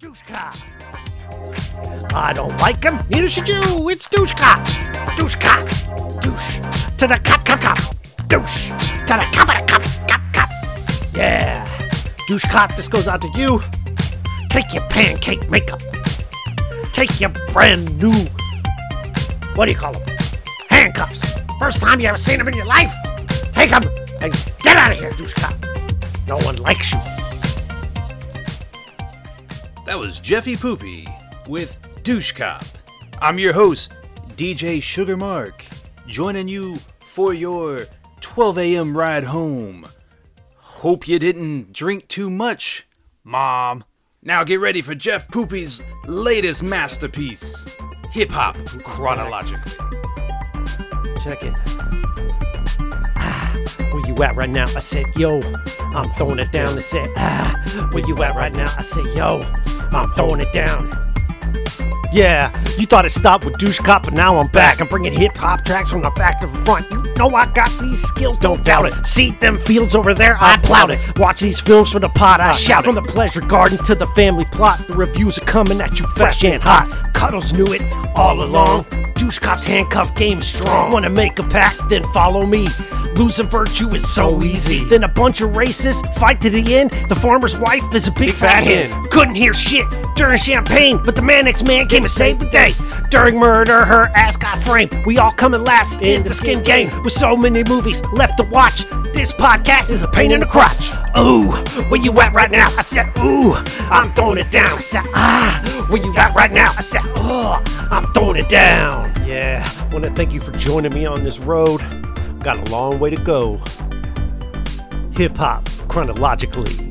Cop. I don't like him. Neither should you. It's douche cop. Douche. To the cop, cop, cop. Douche. To the cop, the cop, cop, cop. Yeah. Cop, this goes out to you. Take your pancake makeup. Take your brand new, what do you call them? Handcuffs. First time you ever seen them in your life. Take them and get out of here, douche cop. No one likes you. That was Jeffy Poopy with Douche Cop. I'm your host, DJ Sugar Mark, joining you for your 12 a.m. ride home. Hope you didn't drink too much, Mom. Now get ready for Jeff Poopy's latest masterpiece, Hip Hop Chronologically. Check it. Ah, where you at right now? I said, yo, I'm throwing it down. I said, ah, where you at right now? I said, yo, I'm throwing it down. Yeah, you thought it stopped with douche cop, but now I'm back. I'm bringing hip hop tracks from the back to the front. You know I got these skills, don't doubt it. See them fields over there? I plowed it. Watch these films for the pot, I shout From the pleasure garden to the family plot, the reviews are coming at you fresh and hot. Cuddles knew it all along. Douche cop's handcuff game strong. Wanna make a pact? Then follow me. Losing virtue is so easy. Then a bunch of racists fight to the end. The farmer's wife is a big, fat hen. Couldn't hear shit during champagne, but the Manxman came to save the day. During murder, her ass got framed. We all coming last in the skin game. With so many movies left to watch, this podcast is a pain in the crotch. Ooh, where you at right now? I said, ooh, I'm throwing it down. I said, ah, where you at right now? I said, oh, I'm throwing it down. Yeah, I want to thank you for joining me on this road. Got a long way to go. Hip hop, chronologically.